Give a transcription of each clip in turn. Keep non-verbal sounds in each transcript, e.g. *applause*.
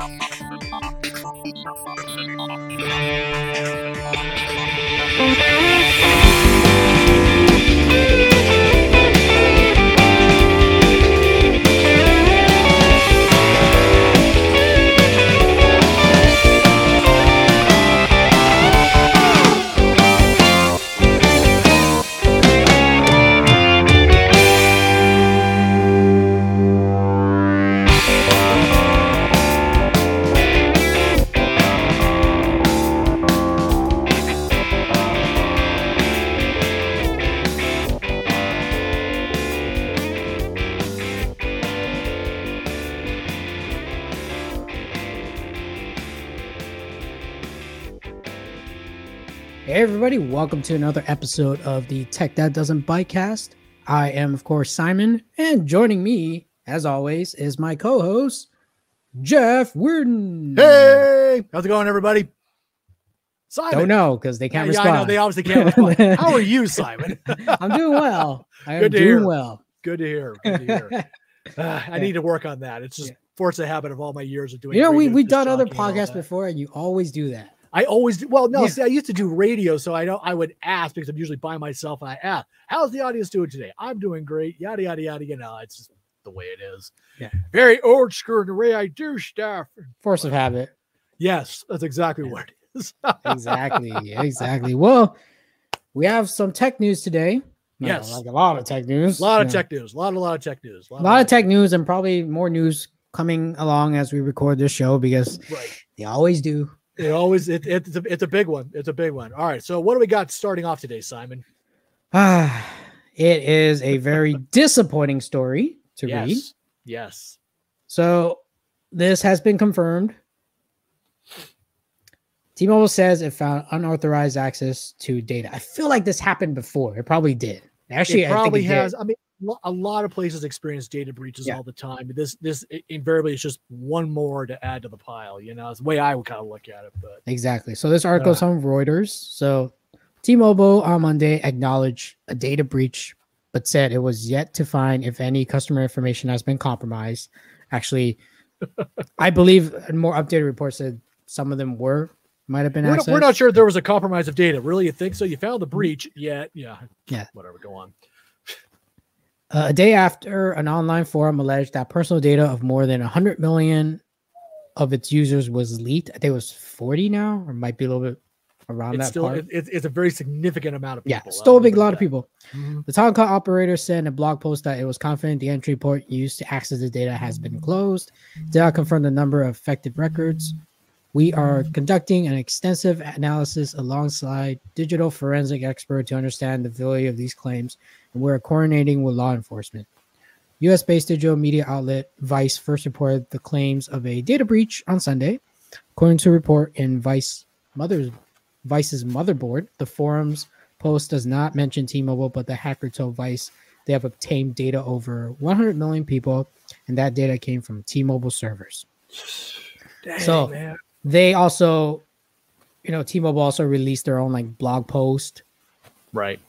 Hey welcome to another episode of the Tech That Doesn't Bite cast. I am, of course, Simon, and joining me, as always, is my co-host, Jeff Worden. Hey, how's it going, everybody? Simon. Don't know because they can't Yeah, respond. I know they obviously can't respond. *laughs* How are you, Simon? *laughs* I'm doing well. *laughs* I am Good to doing hear. well. Good to hear. Good to hear. Ah, I Yeah. need to work on that. It's just Yeah. force a habit of all my years of doing. you know, we we've done other jockeying and all podcasts before, and you always do that. I always do. Well, no, Yeah. see, I used to do radio, so I don't. I would ask because I'm usually by myself, and I ask, "How's the audience doing today?" I'm doing great. Yada yada yada. You know, it's just the way it is. Yeah. Very old school in the way I do stuff. Force of habit. Yes, that's exactly Yeah. what it is. Exactly. *laughs* exactly. Well, we have some tech news today. No, Yes. like a lot of tech news. a lot of Yeah. tech news. A lot, a lot of tech news. a lot of tech news and probably more news coming along as we record this show because Right. they always do. It always it, it's a, it's a big one. It's a big one. All right. So what do we got starting off today, Simon? Ah, *sighs* it is a very disappointing story to yes. read. Yes. So this has been confirmed. T-Mobile says it found unauthorized access to data. I feel like this happened before. It probably did. Actually, it probably I think it has. Did. I mean, a lot of places experience data breaches Yeah. all the time. This this invariably is just one more to add to the pile. You know, it's the way I would kind of look at it. But Exactly. So this article is Ah. on Reuters. So T-Mobile on Monday acknowledged a data breach, but said it was yet to find if any customer information has been compromised. Actually, *laughs* I believe a more updated report said some of them were might have been we're not, accessed. we're not sure if there was a compromise of data. Really, you think so? You found the breach? yet Yeah. Yeah. Whatever. Go on. Uh, a day after an online forum alleged that personal data of more than 100 million of its users was leaked. I think it was 40 now, or might be a little bit around It's that still part. it, it's it's a very significant amount of people. yeah, I'll still a big lot of that. people. Mhm. The telecom operator said in a blog post that it was confident the entry port used to access the data has been closed. Did not confirm the number of affected records. We are conducting an extensive analysis alongside digital forensic expert to understand the value of these claims, and we're coordinating with law enforcement. US based digital media outlet Vice first reported the claims of a data breach on Sunday. According to a report in Vice Mother's Vice's motherboard, the forum's post does not mention T-Mobile, but the hacker told Vice they have obtained data over 100 million people, and that data came from T-Mobile servers. Dang, So- man. They also, you know, T-Mobile also released their own like blog post, Right.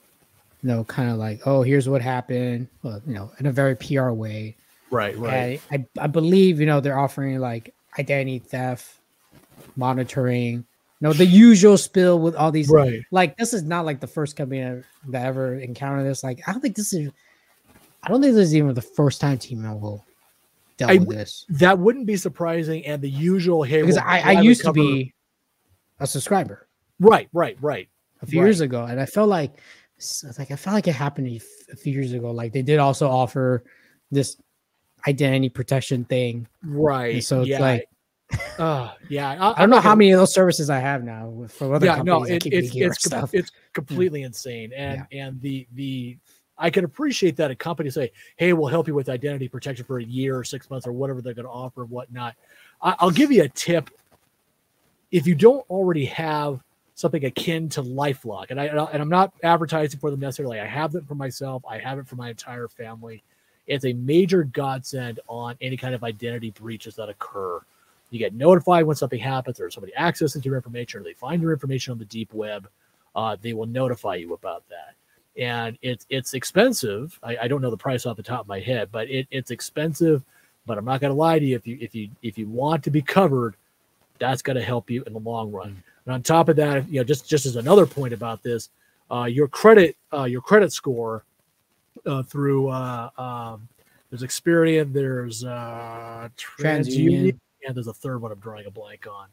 You know, kind of like, oh, here's what happened, well, you know, in a very PR way. Right. Right. I, I believe, you know, they're offering like identity theft, monitoring, you know, the usual spill with all these Right. like this is not like the first company that ever encountered this. Like, I don't think this is I don't think this is even the first time T-Mobile dealt I with this. That wouldn't be surprising. And the usual hey, Because we'll I, I used to be a subscriber right. Right. Right. a few years ago, and I felt like s- like I felt like it happened a few years ago. Like they did also offer this identity protection thing. Right. And so it's yeah. like uh, yeah. *laughs* I, I don't know how many of those services I have now with- for other Yeah. companies. No. It, it's *laughs* it's com- it's *laughs* completely insane. And and the the I can appreciate that a company say, "Hey, we'll help you with identity protection for a year or six months or whatever they're going to offer and whatnot." I, I'll give you a tip. If you don't already have something akin to LifeLock, and I and I'm not advertising for them necessarily. I have it for myself. I have it for my entire family. It's a major godsend on any kind of identity breaches that occur. You get notified when something happens, or somebody accesses your information, or they find your information on the deep web. Uh, they will notify you about that and it's it's expensive. I, I don't know the price off the top of my head, but it, it's expensive But I'm not going to lie to you. If you if you if you want to be covered, that's going to help you in the long run. And on top of that, you know, just just as another point about this, uh, your credit uh, your credit score uh, through uh, um, there's Experian, there's uh, TransUnion, and there's a third one I'm drawing a blank on.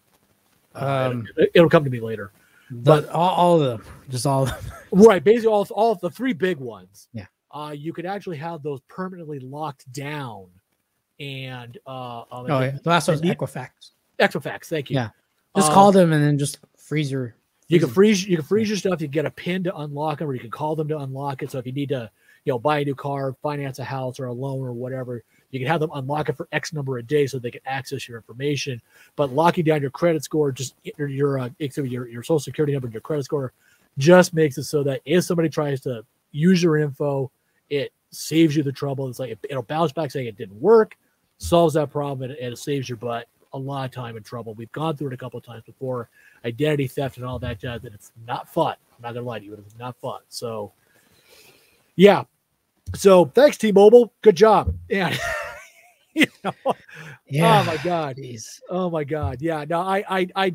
Um, it, will come to me later. But all, all of them, just all of them. *laughs* right, basically all all of the three big ones. Yeah. Uh, you could actually have those permanently locked down, and uh, oh yeah, the last one was Equifax. Equifax, thank you. Yeah, just uh, call them and then just freeze your. You can freeze. You can freeze your stuff. You can get a pin to unlock them, or you can call them to unlock it. So if you need to, you know, buy a new car, finance a house, or a loan, or whatever, you can have them unlock it for X number of days so they can access your information. But locking down your credit score, just your your uh, your, your social security number and your credit score, just makes it so that if somebody tries to use your info, it saves you the trouble. It's like it'll bounce back saying it didn't work, solves that problem, and, and it saves your butt a lot of time in trouble. We've gone through it a couple of times before, identity theft and all that jazz, and it's not fun. I'm not gonna lie to you, it's not fun. So, yeah, so thanks, T-Mobile. Good job. *laughs* Yeah. you know? yeah. Oh my God. Jeez. Oh my God. Yeah. No, I, I, I,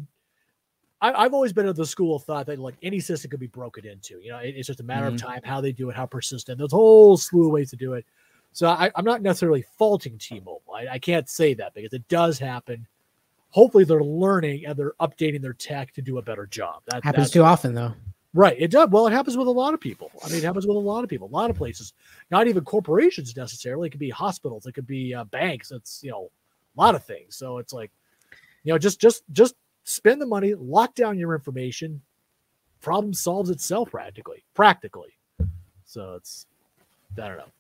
I, have always been of the school of thought that like any system could be broken into. You know, it, it's just a matter mm-hmm. of time how they do it, how persistent. There's a whole slew of ways to do it. So I, am not necessarily faulting T-Mobile. I, I can't say that because it does happen. Hopefully, they're learning and they're updating their tech to do a better job. That happens too often, though. Right. It does. Well, it happens with a lot of people. I mean, it happens with a lot of people, a lot of places, not even corporations necessarily. It could be hospitals. It could be uh, banks. It's, you know, a lot of things. So it's like, you know, just, just, just spend the money, lock down your information. Problem solves itself practically, practically. So it's, I don't know.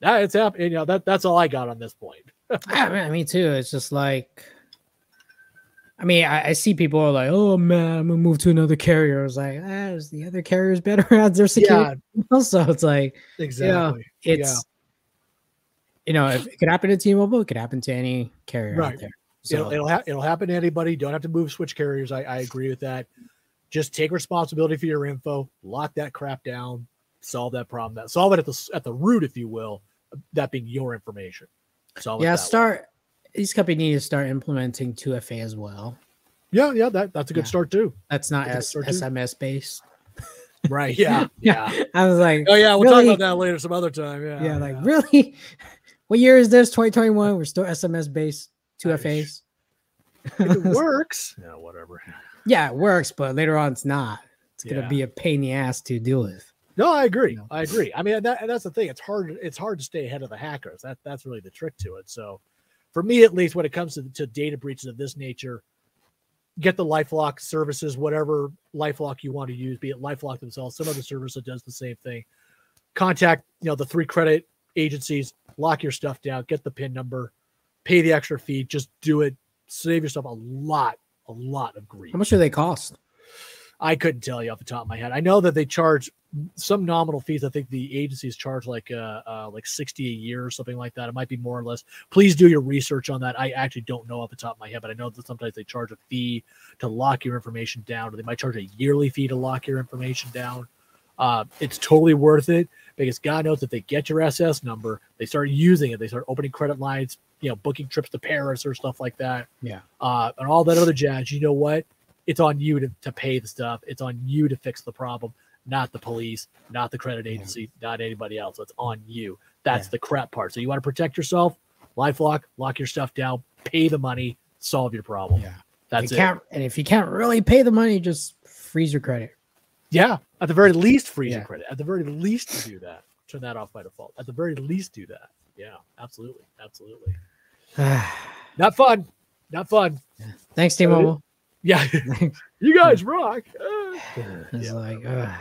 That it's happening. You know, that, that's all I got on this point. *laughs* I mean, me too. It's just like, I mean, I, I, see people are like, "Oh man, I'm gonna move to another carrier." I was like, ah, is the other carriers better at their security? *laughs* Yeah. Also, it's like exactly. You know, it's yeah. you know, if it could happen to T-Mobile, it could happen to any carrier right. out there. So it'll it'll, ha- it'll happen to anybody. don't have to move switch carriers. I, I agree with that. Just take responsibility for your info. Lock that crap down. Solve that problem. That solve it at the at the root, if you will. That being your information. Solve yeah. Start. Way these companies need to start implementing 2FA as well. Yeah, yeah, that, that's a good yeah. start too. That's not S- SMS based. *laughs* Right. Yeah. *laughs* Yeah. I was like, oh yeah, we'll really? talk about that later some other time. Yeah. Yeah. Like really, *laughs* what year is this? 2021. We're still SMS based 2FAs. it works. yeah. Whatever. Yeah, it works, but later on it's not. It's gonna be a pain in the ass to deal with. No, I agree. You know? I agree. I mean, that, that's the thing. It's hard. It's hard to stay ahead of the hackers. That that's really the trick to it. So for me at least, when it comes to, to data breaches of this nature, get the LifeLock services, whatever LifeLock you want to use, be it LifeLock themselves, some other service that does the same thing. Contact, you know, the three credit agencies, lock your stuff down, get the PIN number, pay the extra fee, just do it. Save yourself a lot, a lot of grief. How much do they cost? I couldn't tell you off the top of my head. I know that they charge some nominal fees. I think the agencies charge like uh, uh, like sixty a year or something like that. It might be more or less. Please do your research on that. I actually don't know off the top of my head, but I know that sometimes they charge a fee to lock your information down, or they might charge a yearly fee to lock your information down. Uh, it's totally worth it because God knows if they get your SS number, they start using it. They start opening credit lines, you know, booking trips to Paris or stuff like that. Yeah, uh, and all that other jazz. You know what? It's on you to, to pay the stuff. It's on you to fix the problem, not the police, not the credit agency, yeah. not anybody else. It's on you. That's yeah. the crap part. So you want to protect yourself, LifeLock, lock your stuff down, pay the money, solve your problem. Yeah. That's you it. And if you can't really pay the money, just freeze your credit. Yeah. At the very least, freeze yeah. your credit. At the very least, do that. Turn that off by default. At the very least, do that. Yeah, absolutely. Absolutely. *sighs* Not fun. Not fun. Yeah. Thanks, T Mobile. Yeah, *laughs* you guys rock. *sighs* it's yeah. like, uh.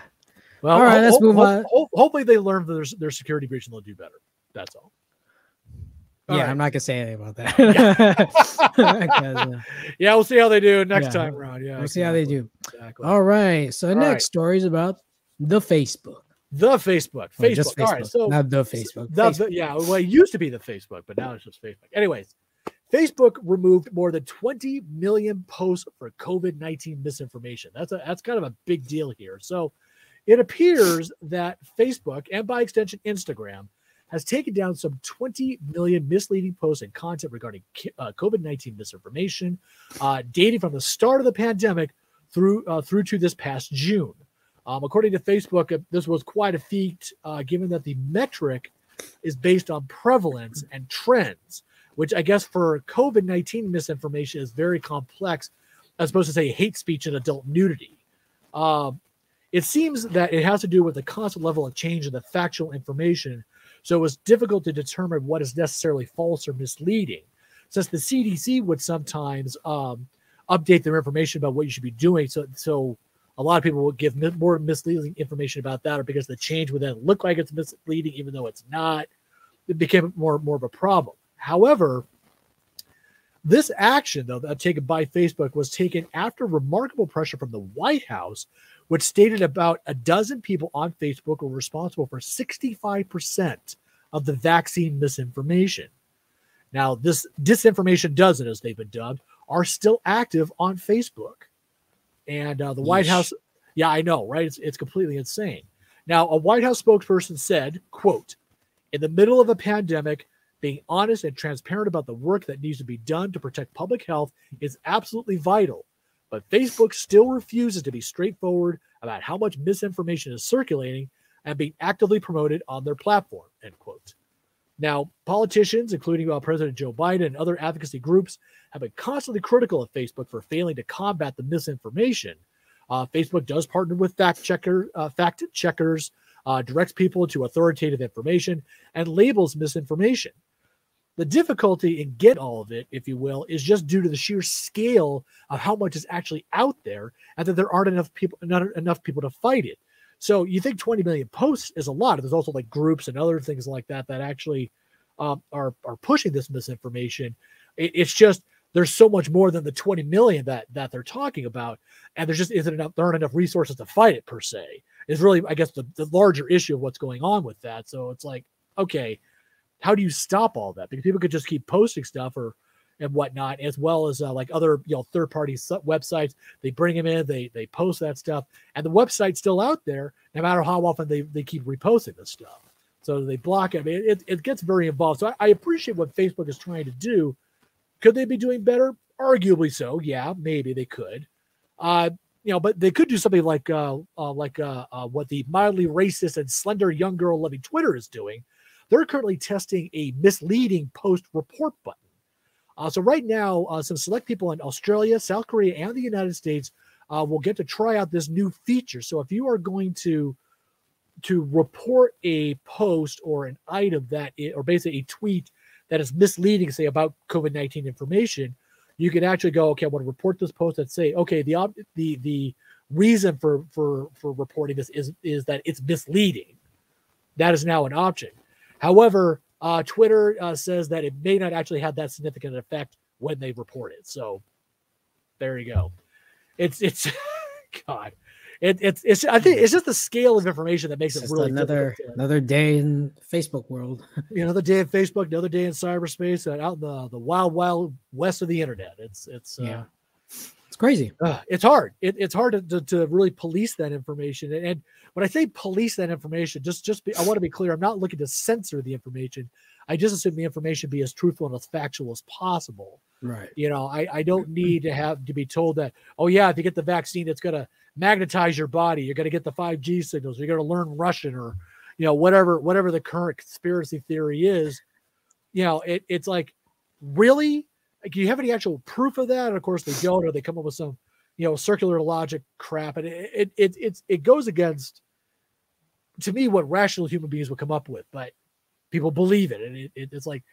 well, all right, ho- let's move ho- on. Ho- hopefully, they learn their their security breach and they'll do better. That's all. all yeah, right. I'm not gonna say anything about that. *laughs* yeah. *laughs* uh, yeah, we'll see how they do next yeah. time around. Yeah, we'll exactly. see how they do. Exactly. All right. So the next right. story is about the Facebook. The Facebook. Facebook. Facebook. All right. So not the Facebook. The, Facebook. The, yeah. Well, it used to be the Facebook, but now it's just Facebook. Anyways, Facebook removed more than 20 million posts for COVID 19 misinformation. That's a that's kind of a big deal here. So it appears that Facebook and by extension Instagram has taken down some 20 million misleading posts and content regarding uh, COVID 19 misinformation, uh, dating from the start of the pandemic through uh, through to this past June. Um, according to Facebook, uh, this was quite a feat, uh, given that the metric is based on prevalence and trends, which I guess for COVID 19 misinformation is very complex, as opposed to say hate speech and adult nudity. Um, it seems that it has to do with the constant level of change in the factual information so it was difficult to determine what is necessarily false or misleading, since the CDC would sometimes um, update their information about what you should be doing. So, so a lot of people will give more misleading information about that, or because the change would then look like it's misleading, even though it's not. It became more more of a problem. However, this action, though, that taken by Facebook was taken after remarkable pressure from the White House, which stated about a dozen people on Facebook were responsible for 65% of the vaccine misinformation. Now, this disinformation dozen, as they've been dubbed, are still active on Facebook. And uh, the Yeesh. White House, yeah, I know, right? It's, it's completely insane. Now, a White House spokesperson said, quote, in the middle of a pandemic, being honest and transparent about the work that needs to be done to protect public health is absolutely vital but Facebook still refuses to be straightforward about how much misinformation is circulating and being actively promoted on their platform. End quote. Now, politicians, including President Joe Biden and other advocacy groups, have been constantly critical of Facebook for failing to combat the misinformation. Uh, Facebook does partner with fact checker, uh, fact checkers, uh, directs people to authoritative information, and labels misinformation. The difficulty in getting all of it, if you will, is just due to the sheer scale of how much is actually out there, and that there aren't enough people, not enough people to fight it. So you think 20 million posts is a lot. There's also like groups and other things like that that actually um, are are pushing this misinformation. It, it's just there's so much more than the 20 million that that they're talking about, and there's just isn't enough. There aren't enough resources to fight it per se. Is really, I guess, the, the larger issue of what's going on with that. So it's like, okay, how do you stop all that? Because people could just keep posting stuff or and whatnot, as well as uh, like other you know third party websites. They bring them in, they they post that stuff, and the website's still out there, no matter how often they they keep reposting this stuff. So they block it. I mean, it, it gets very involved. So I, I appreciate what Facebook is trying to do. Could they be doing better? Arguably so. Yeah, maybe they could. Uh, you know, but they could do something like uh, uh like uh, uh what the mildly racist and slender young girl loving Twitter is doing, they're currently testing a misleading post report button. Uh, so right now, uh, some select people in Australia, South Korea, and the United States uh, will get to try out this new feature. So if you are going to to report a post or an item that it, or basically a tweet that is misleading, say about COVID nineteen information, you can actually go, okay, I want to report this post and say, okay, the the the reason for for for reporting this is is that it's misleading. That is now an option. However, uh, Twitter uh, says that it may not actually have that significant effect when they report it. So there you go. It's it's *laughs* God. It, it's it's I think it's just the scale of information that makes it's it really another another day in Facebook world. *laughs* you know, another day in Facebook, another day in cyberspace, uh, out in the the wild wild west of the internet. It's it's uh, yeah crazy. Uh, it's hard. It, it's hard to, to, to, really police that information. And, and, when I say police that information, just just be, I want to be clear. I'm not looking to censor the information. I just assume the information be as truthful and as factual as possible. Right. You know, I, I don't *clears throat* need to have to be told that, oh yeah, if you get the vaccine, it's gonna magnetize your body. You're gonna get the 5G signals. You're gonna learn Russian or, you know, whatever whatever the current conspiracy theory is. You know, it, it's like, really? Do you have any actual proof of that? And of course they don't, or they come up with some, you know, circular logic crap. And it it it it, it goes against to me what rational human beings would come up with, but people believe it. And it, it, it's like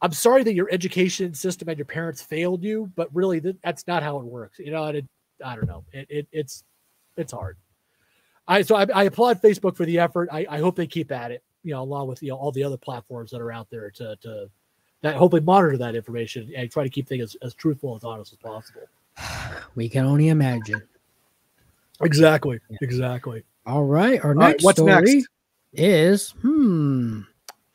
I'm sorry that your education system and your parents failed you, but really that's not how it works. You know, and it, I don't know. It, it it's it's hard. I so I, I applaud Facebook for the effort. I, I hope they keep at it. You know, along with you know all the other platforms that are out there to to that hopefully monitor that information and try to keep things as, as truthful and honest as possible. *sighs* We can only imagine. Exactly. Yeah. Exactly. All right. Our All next right, what's story next? is hmm.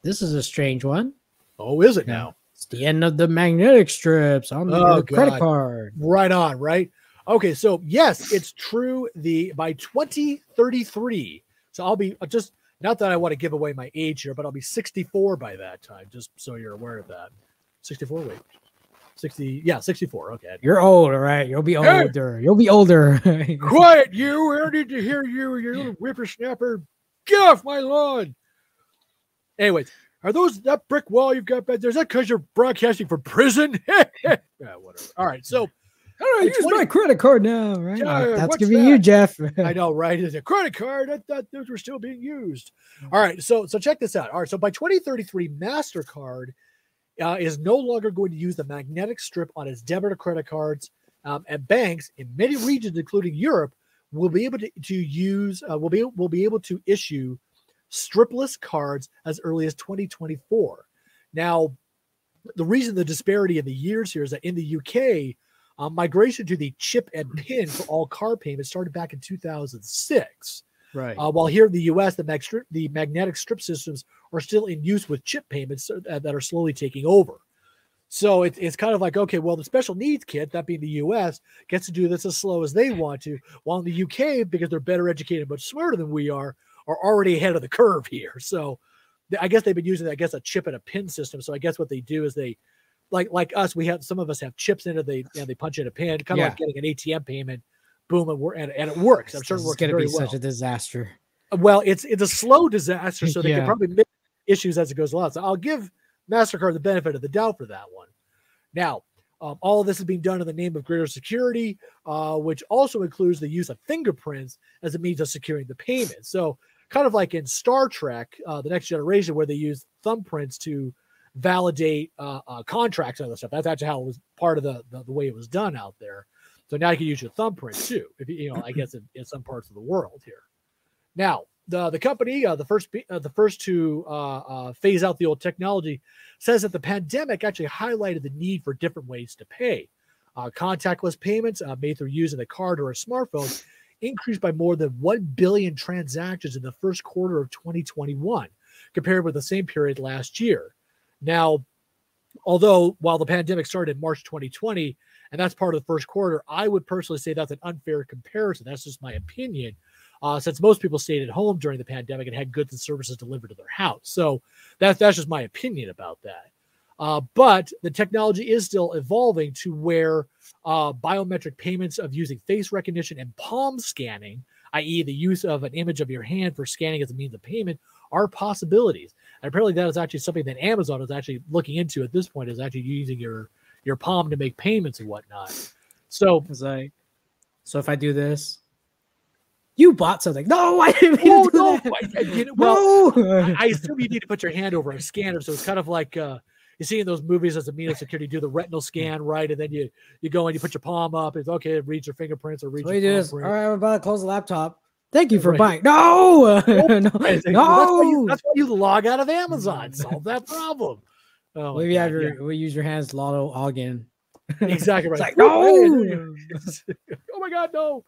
This is a strange one. Oh, is it now? It's the end of the magnetic strips on the oh, credit card. Right on, right? Okay, so yes, it's true. The by 2033, so I'll be uh, just Not that I want to give away my age here, but I'll be 64 by that time, just so you're aware of that. 64, wait. 60, yeah, 64. Okay. You're old, all right. You'll be older. Hey, You'll be older. *laughs* quiet, you. I need to hear you, you little whippersnapper. Get off my lawn. Anyways, are those that brick wall you've got back there? Is that because you're broadcasting from prison? *laughs* yeah, whatever. All right. So, do I use 20... my credit card now? Right. Yeah, That's gonna be that? you, Jeff. *laughs* I know, right? It's a credit card. I thought those were still being used. All right. So, so check this out. All right. So by 2033, MasterCard uh, is no longer going to use the magnetic strip on its debit or credit cards. Um, and banks in many regions, including Europe, will be able to, to use uh, will be will be able to issue stripless cards as early as 2024. Now, the reason the disparity in the years here is that in the UK, um, migration to the chip and pin for all card payments started back in 2006. Right. Uh, while here in the U.S., the, mag- the magnetic strip systems are still in use with chip payments uh, that are slowly taking over. So it, it's kind of like, okay, well, the special needs kit, that being the US, gets to do this as slow as they want to, while in the UK, because they're better educated, much smarter than we are, are already ahead of the curve here. So I guess they've been using, I guess, a chip and a pin system. So I guess what they do is they, like like us, we have some of us have chips in it. They and they punch in a pin, kind of yeah. like getting an ATM payment. Boom, and, and, and it works. I'm sure. It's going to be well. such a disaster. Well, it's it's a slow disaster, so they yeah. can probably make issues as it goes along. So I'll give Mastercard the benefit of the doubt for that one. Now, um, all of this is being done in the name of greater security, uh, which also includes the use of fingerprints as a means of securing the payment. So, kind of like in Star Trek, uh, The Next Generation, where they use thumbprints to validate uh, uh, contracts and other stuff. That's actually how it was part of the, the, the way it was done out there. So now you can use your thumbprint too, if you, know, I guess in, in some parts of the world here. Now, the the company, uh, the first uh, the first to uh, uh, phase out the old technology, says that the pandemic actually highlighted the need for different ways to pay. Uh, contactless payments made through using a card or a smartphone increased by more than one billion transactions in the first quarter of 2021, compared with the same period last year. Now, although while the pandemic started in March 2020, and that's part of the first quarter, I would personally say that's an unfair comparison. That's just my opinion uh, since most people stayed at home during the pandemic and had goods and services delivered to their house. So that's that's just my opinion about that. Uh, but the technology is still evolving to where uh, biometric payments of using face recognition and palm scanning, i.e., the use of an image of your hand for scanning as a means of payment, are possibilities. And apparently, that is actually something that Amazon is actually looking into at this point. Is actually using your your palm to make payments and whatnot. So, I, so if I do this, you bought something. No, I didn't mean oh, to no. I, you know, well, no. I, assume you need to put your hand over a scanner. So it's kind of like uh, you see in those movies as a mean of security, do the retinal scan, right? And then you you go and you put your palm up. It's okay, it reads your fingerprints or reads your palm All right, I'm about to close the laptop. Thank you for right. buying. No, *laughs* no, no. *laughs* That's, why you, that's why you log out of Amazon. *laughs* Solve that problem. Oh, Maybe have your, yeah. we use your hands lotto log in. Exactly right. Like, no. oh my God, no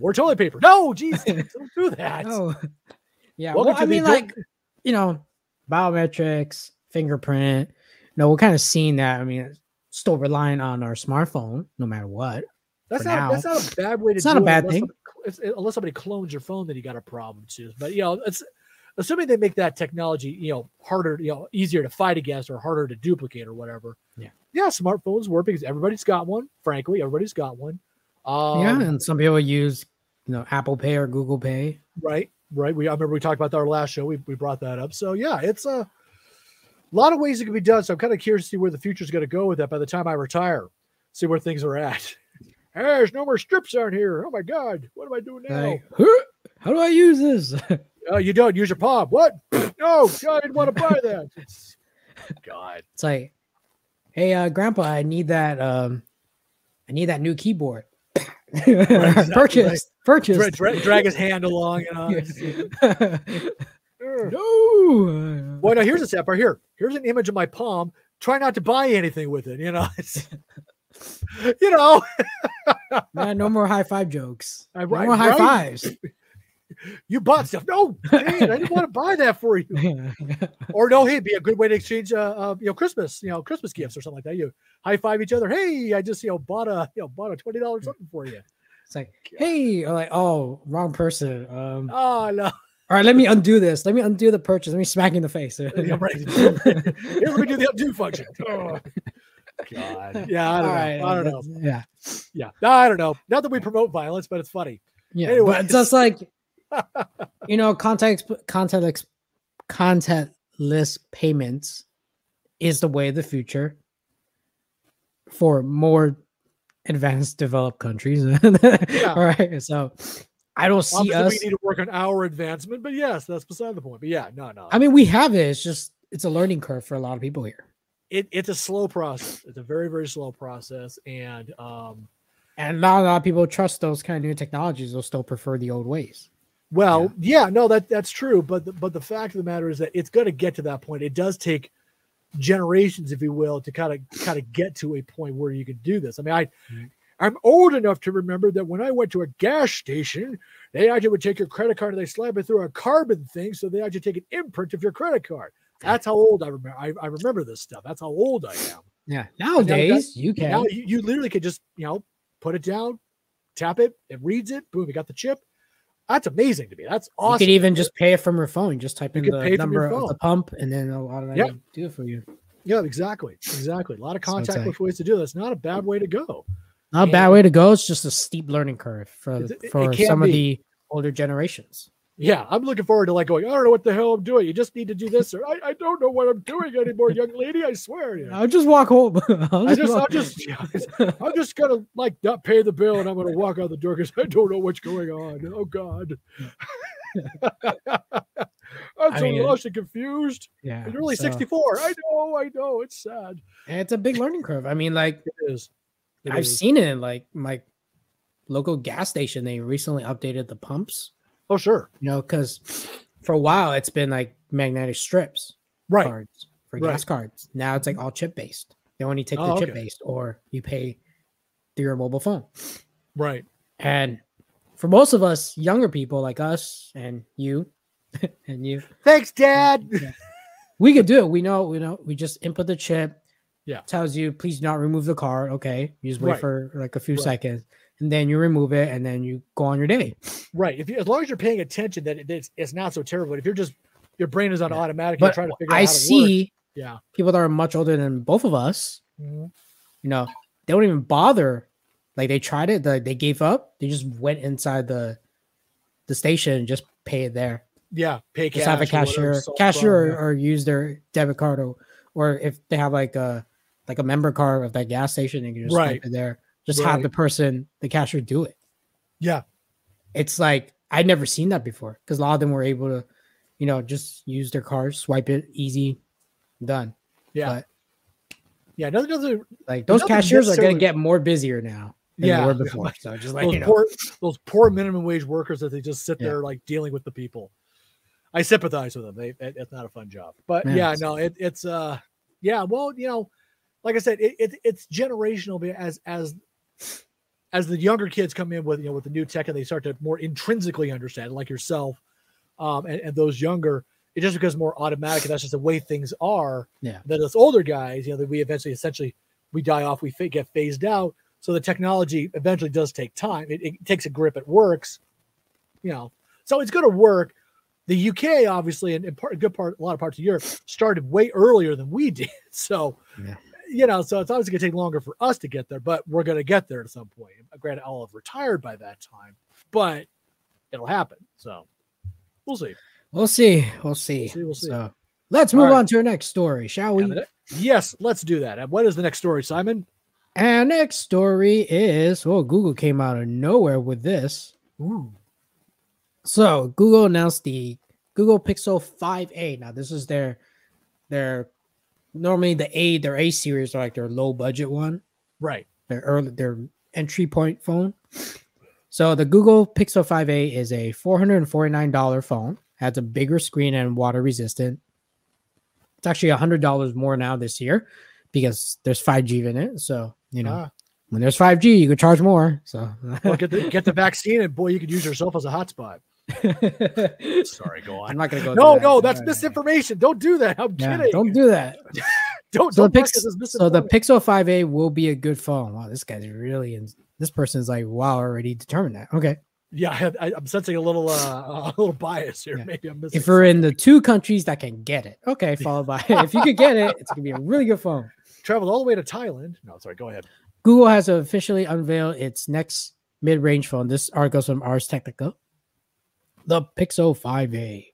or toilet paper. No, geez, don't do that. No. Yeah. Welcome well, I mean, like, you know, biometrics, fingerprint. No, we're kind of seeing that. I mean, still relying on our smartphone, no matter what. That's not now. that's not a bad way to. It's not a bad thing. Somebody, unless somebody clones your phone, then you got a problem too. But you know, it's assuming they make that technology, you know, harder, you know, easier to fight against or harder to duplicate or whatever. Yeah. Yeah, smartphones work because everybody's got one. Frankly, everybody's got one. Um, yeah, and some people use you know Apple Pay or Google Pay. Right, right. We I remember we talked about that our last show. We we brought that up. So yeah, it's a lot of ways it can be done. So I'm kind of curious to see where the future is going to go with that. By the time I retire, see where things are at. Hey, there's no more strips on here. Oh my god, what am I doing now? Like, how do I use this? Oh, *laughs* you don't use your palm. What? *laughs* no, I didn't want to buy that. *laughs* God, it's like, hey, uh, Grandpa, I need that. Um, I need that new keyboard. Exactly. Purchase. Purchase. Dra- dra- drag his hand along. You know, no. Well, now here's a step right here. Here's an image of my palm. Try not to buy anything with it. You know, it's, *laughs* you know. *laughs* Man, no more high five jokes. No right, more high right? fives. *laughs* You bought stuff. No, man, I didn't want to buy that for you. or no, hey, it'd be a good way to exchange, uh, uh, you know, Christmas, you know, Christmas gifts or something like that. You high five each other. Hey, I just, you know, bought a, you know, bought a twenty dollars something for you. It's like, hey, or like, oh, wrong person. Um, oh no. All right, let me undo this. Let me undo the purchase. Let me smack you in the face. yeah, right. Here, let me do the undo function. Oh. God. *laughs* Yeah, I don't know. Right, I don't know. Yeah. Yeah. No, I don't know. Not that we promote violence, but it's funny. Yeah. Anyways. But just like *laughs* you know, context content contentless payments is the way of the future for more advanced developed countries. *laughs* Yeah. All right. So I don't see Obviously, us. we need to work on our advancement, but yes, that's beside the point. But yeah, no, no. I mean, we have it. It's just it's a learning curve for a lot of people here. It, it's a slow process. It's a very, very slow process. And um, And not a lot of people trust those kind of new technologies. They'll still prefer the old ways. well, yeah. no, that that's true. But the, but the fact of the matter is that it's going to get to that point. It does take generations, if you will, to kind of kind of get to a point where you can do this. I mean, I Mhm. I'm old enough to remember that when I went to a gas station, they actually would take your credit card and they slap it through a carbon thing, so they actually take an imprint of your credit card. That's how old I remember. I, I remember this stuff. That's how old I am. Yeah. Nowadays, you can. Now you, you literally could just you know put it down, tap it, it reads it, boom, you got the chip. That's amazing to me. That's awesome. You could even just pay it from your phone. Just type in the it from your number of the pump, and then it'll automatically do it for you. yeah, exactly, exactly. A lot of So contactless like- ways to do this. Not a bad way to go. Not a bad way to go. It's just a steep learning curve for it- it for some of the older generations. Yeah, I'm looking forward to like going. I don't know what the hell I'm doing. You just need to do this, or I, I don't know what I'm doing anymore, young lady. I swear. You know. I'll just walk home. *laughs* I'll I just, I'm walk- just, *laughs* I'm just gonna like not pay the bill, and I'm gonna walk out the door because I don't know what's going on. Oh God, *laughs* I'm I so mean, lost and confused. yeah. You're only so- 64. I know, I know. It's sad. it's a big learning curve. I mean, like It is. It I've is. seen it in like my local gas station. They recently updated the pumps. Oh, sure. You know, because for a while it's been like magnetic strips Right. cards for Right. gas cards. Now it's like all chip based. They only take Oh, the chip okay. based, or you pay through your mobile phone. Right. And for most of us younger people like us and you *laughs* and you, Thanks, Dad. *laughs* we could do it. We know, we know, we just input the chip. Yeah. Tells you please not remove the card. Okay. You just wait Right. for like a few Right. seconds and then you remove it and then you go on your day. Right. If you, as long as you're paying attention, that it, it's, it's not so terrible. But if you're just your brain is on Yeah. automatic, you're But trying to figure out I work. see Yeah. people that are much older than both of us, Mhm. you know, they don't even bother. Like they tried it, like they gave up. They just went inside the the station and just pay it there. Yeah. Pay cash. just have a or cashier, solve cashier, or, problem, or use their debit card, or, or if they have like a like a member card of that gas station, they can just Right. it there. Just have the person, the cashier, do it. Yeah. It's like I'd never seen that before because a lot of them were able to, you know, just use their card, swipe it, easy, done. Yeah. But Yeah. Nothing, nothing, like those Nothing cashiers are going to get more busier now than Yeah. they were *laughs* before. So just like those you know, poor, those poor minimum wage workers that they just sit Yeah. there like dealing with the people. I sympathize with them. They, it, it's not a fun job, but Yeah, yeah, no, it, it's uh, yeah. Well, you know, like I said, it, it it's generational as as as the younger kids come in with you know with the new tech and they start to more intrinsically understand, like yourself, um, and, and those younger, it just becomes more automatic, and that's just the way things are. Yeah. That us older guys, you know, that we eventually essentially we die off, we get phased out. So the technology eventually does take time. It, it takes a grip. It works, you know. So it's going to work. The UK, obviously, and, and part, a good part, a lot of parts of Europe started way earlier than we *laughs* did. So, Yeah. You know, so it's obviously going to take longer for us to get there, but we're going to get there at some point. Granted, I'll have retired by that time, but it'll happen. So we'll see. we'll see, we'll see. see, we'll see. So let's move right. on to our next story, shall we? And the ne- Yes, let's do that. And what is the next story, Simon? And next story is well, Google came out of nowhere with this. Ooh. So Google announced the Google Pixel 5a. Now this is their their normally the A their A series are like their low budget one, Right. their early their entry point phone. So the Google Pixel 5a is a $449 phone, has a bigger screen and water resistant. It's actually $100 more now this year because there's 5G in it. So, you know, Ah, when there's 5G, you could charge more. So well, get the *laughs* get the vaccine, and boy, you could use yourself as a hotspot. *laughs* Sorry, go on. I'm not gonna go. No, that. no, that's misinformation. Don't do that. I'm yeah, kidding. don't do that. *laughs* don't So don't the, Pix- so the. Pixel 5a will be a good phone. Wow, this guy's really in. This person's like, wow, already determined that. Okay, Yeah, I, am sensing a little uh, *laughs* a little bias here. Yeah. Maybe I'm missing. If we're in the two countries that can get it, okay, followed by if you could get it, it's gonna be a really good phone. Traveled all the way to Thailand. No, sorry, go ahead. Google has officially unveiled its next mid-range phone. This article from Ars Technica, the Pixel 5a.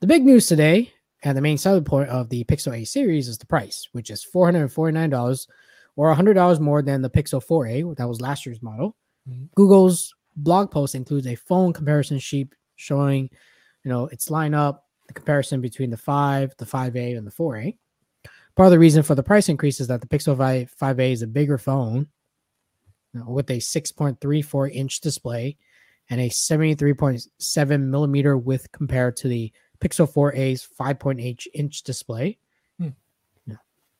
The big news today, and the main selling point of the Pixel A series is the price, which is $449 or $100 more than the Pixel 4a. That was last year's model. Mm-hmm. Google's blog post includes a phone comparison sheet showing, you know, its lineup, the comparison between the 5, the 5a, and the 4a. Part of the reason for the price increase is that the Pixel 5, 5a is a bigger phone you know, with a 6.34 inch display and a 73.7 millimeter width compared to the Pixel 4a's 5.8 inch display. Hmm.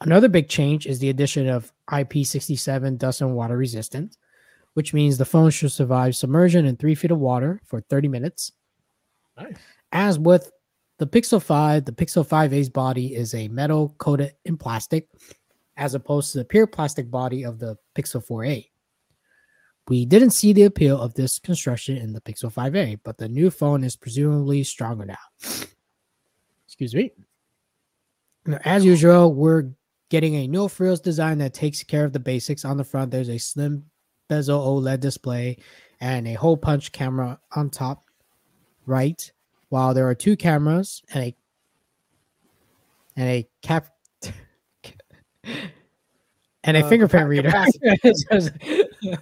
Another big change is the addition of IP67 dust and water resistant, which means the phone should survive submersion in three feet of water for 30 minutes. Nice. As with the Pixel 5, the Pixel 5a's body is a metal coated in plastic, as opposed to the pure plastic body of the Pixel 4a. We didn't see the appeal of this construction in the Pixel 5a, but the new phone is presumably stronger now. Excuse me. Now, as usual, we're getting a no frills design that takes care of the basics. On the front, there's a slim bezel OLED display and a hole punch camera on top right, while there are two cameras and a and a cap *laughs* and a uh, fingerprint reader. *laughs* I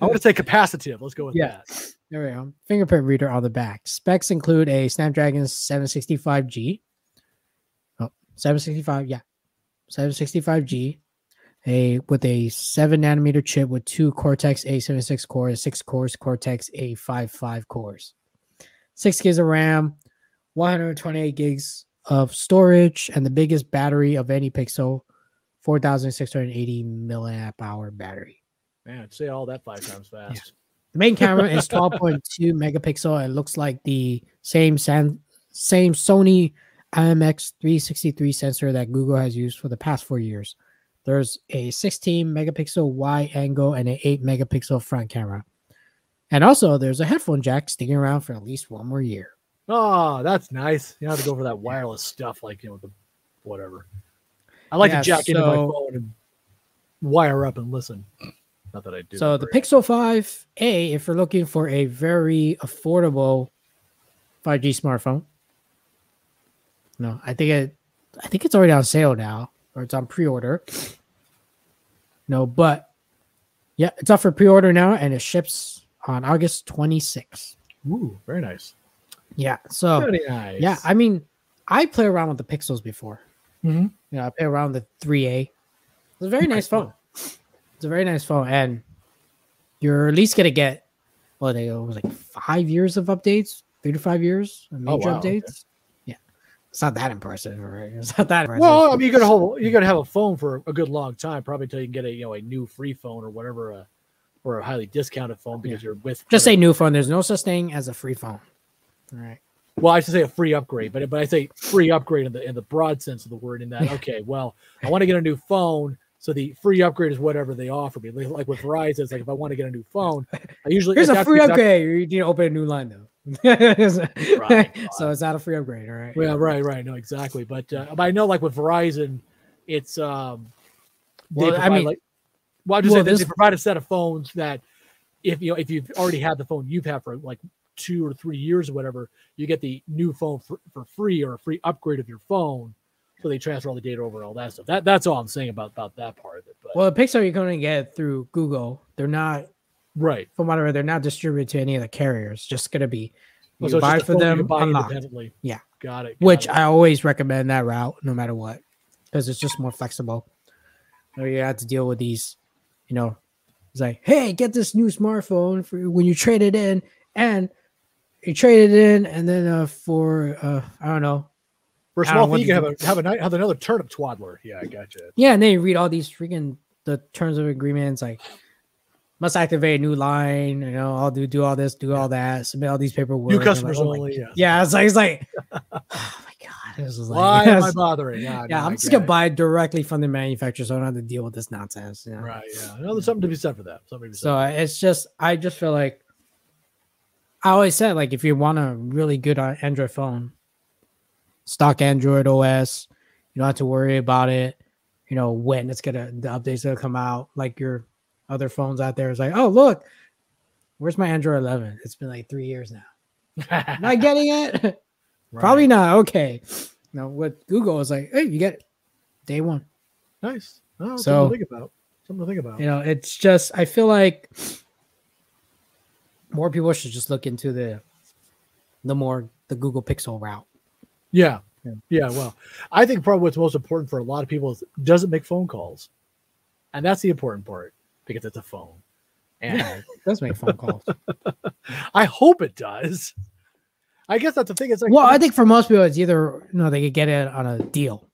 want to say capacitive. Let's go with yeah. that. There we go. Fingerprint reader on the back. Specs include a Snapdragon 765G. Oh, 765, yeah. 765G. A with a 7 nanometer chip with two Cortex A76 cores, 6 cores Cortex A55 cores. 6 gigs of RAM, 128 gigs of storage, and the biggest battery of any Pixel 4,680 milliamp hour battery. Man, say all that five *laughs* times fast. Yeah. The main camera is *laughs* 12.2 megapixel. It looks like the same same Sony IMX 363 sensor that Google has used for the past four years. There's a 16 megapixel wide angle and an 8 megapixel front camera. And also, there's a headphone jack sticking around for at least one more year. Oh, that's nice. You don't have to go for that wireless stuff like, you know, the whatever. I like yeah, to jack so, into my phone and wire up and listen. Not that I do. So the Pixel 5a, if you're looking for a very affordable 5G smartphone, no, I think it, I think it's already on sale now, or it's on pre-order. No, but yeah, it's up for pre-order now, and it ships on August 26th. Ooh, very nice. Yeah. So nice. yeah, I mean, I play around with the Pixels before. Mm-hmm. You know, I pay around the 3A. It's a very nice phone. It's a very nice phone, and you're at least gonna get well, they was like five years of updates, three to five years of oh, major oh, wow. updates. Okay. Yeah, it's not that impressive, right? It's not that impressive. Well, I mean, you're gonna hold, you're gonna have a phone for a good long time, probably until you can get a you know a new free phone or whatever, uh, or a highly discounted phone because yeah. you're with. Just say new phone. There's no such thing as a free phone. All right well, I should say a free upgrade, but but I say free upgrade in the in the broad sense of the word. In that, *laughs* okay, well, I want to get a new phone, so the free upgrade is whatever they offer me. Like with Verizon, it's like if I want to get a new phone, I usually here's a free upgrade. You need to open a new line though. *laughs* right, so it's not a free upgrade, all right? Yeah, right, right. No, exactly. But uh, but I know like with Verizon, it's um. Well, I mean, like, well, I'm just well, saying this... they provide a set of phones that if you know if you've already had the phone you've had for like two or three years or whatever, you get the new phone for, for free or a free upgrade of your phone. So they transfer all the data over and all that stuff. That that's all I'm saying about about that part of it. But well, the Pixel you're going to get through Google. They're not right from whatever. They're not distributed to any of the carriers. Just going to be oh, you so buy for them independently. Yeah, got it. Got Which it. I always recommend that route, no matter what, because it's just more flexible. You, you have to deal with these, you know, it's like, hey, get this new smartphone for when you trade it in, and you trade it in, and then uh, for uh, I don't know. For a small fee, you can have a have a have another turnip twaddler. Yeah, I got you. Yeah, and then you read all these freaking the terms of agreements like must activate a new line. You know, I'll do do all this, do all that, submit all these paperwork. New customers like, oh only. yeah, yeah. It's like it's like, *laughs* oh my god, this is like, why am I *laughs* bothering? Yeah, yeah no, I'm just gonna it. buy directly from the manufacturer, so I don't have to deal with this nonsense. You know? Right. Yeah. No, there's something to be said for that. Something to be said. so it's just, I just feel like I always said like if you want a really good uh, Android phone, stock Android OS, you don't have to worry about it. You know when it's gonna the updates gonna come out. Like your other phones out there is like, oh look, where's my Android 11? It's been like three years now. *laughs* Not getting it. right. Probably not. Okay. Now what Google is like, hey, you get it day one. Nice. Oh, so think about. Something to think about. You know, it's just I feel like more people should just look into the the more the Google Pixel route. Yeah. Yeah. well, I think probably what's most important for a lot of people is doesn't make phone calls. And that's the important part because it's a phone. And yeah, it does make phone calls. *laughs* I hope it does. I guess that's the thing. It's like well, I think for most people, it's either you know they could get it on a deal.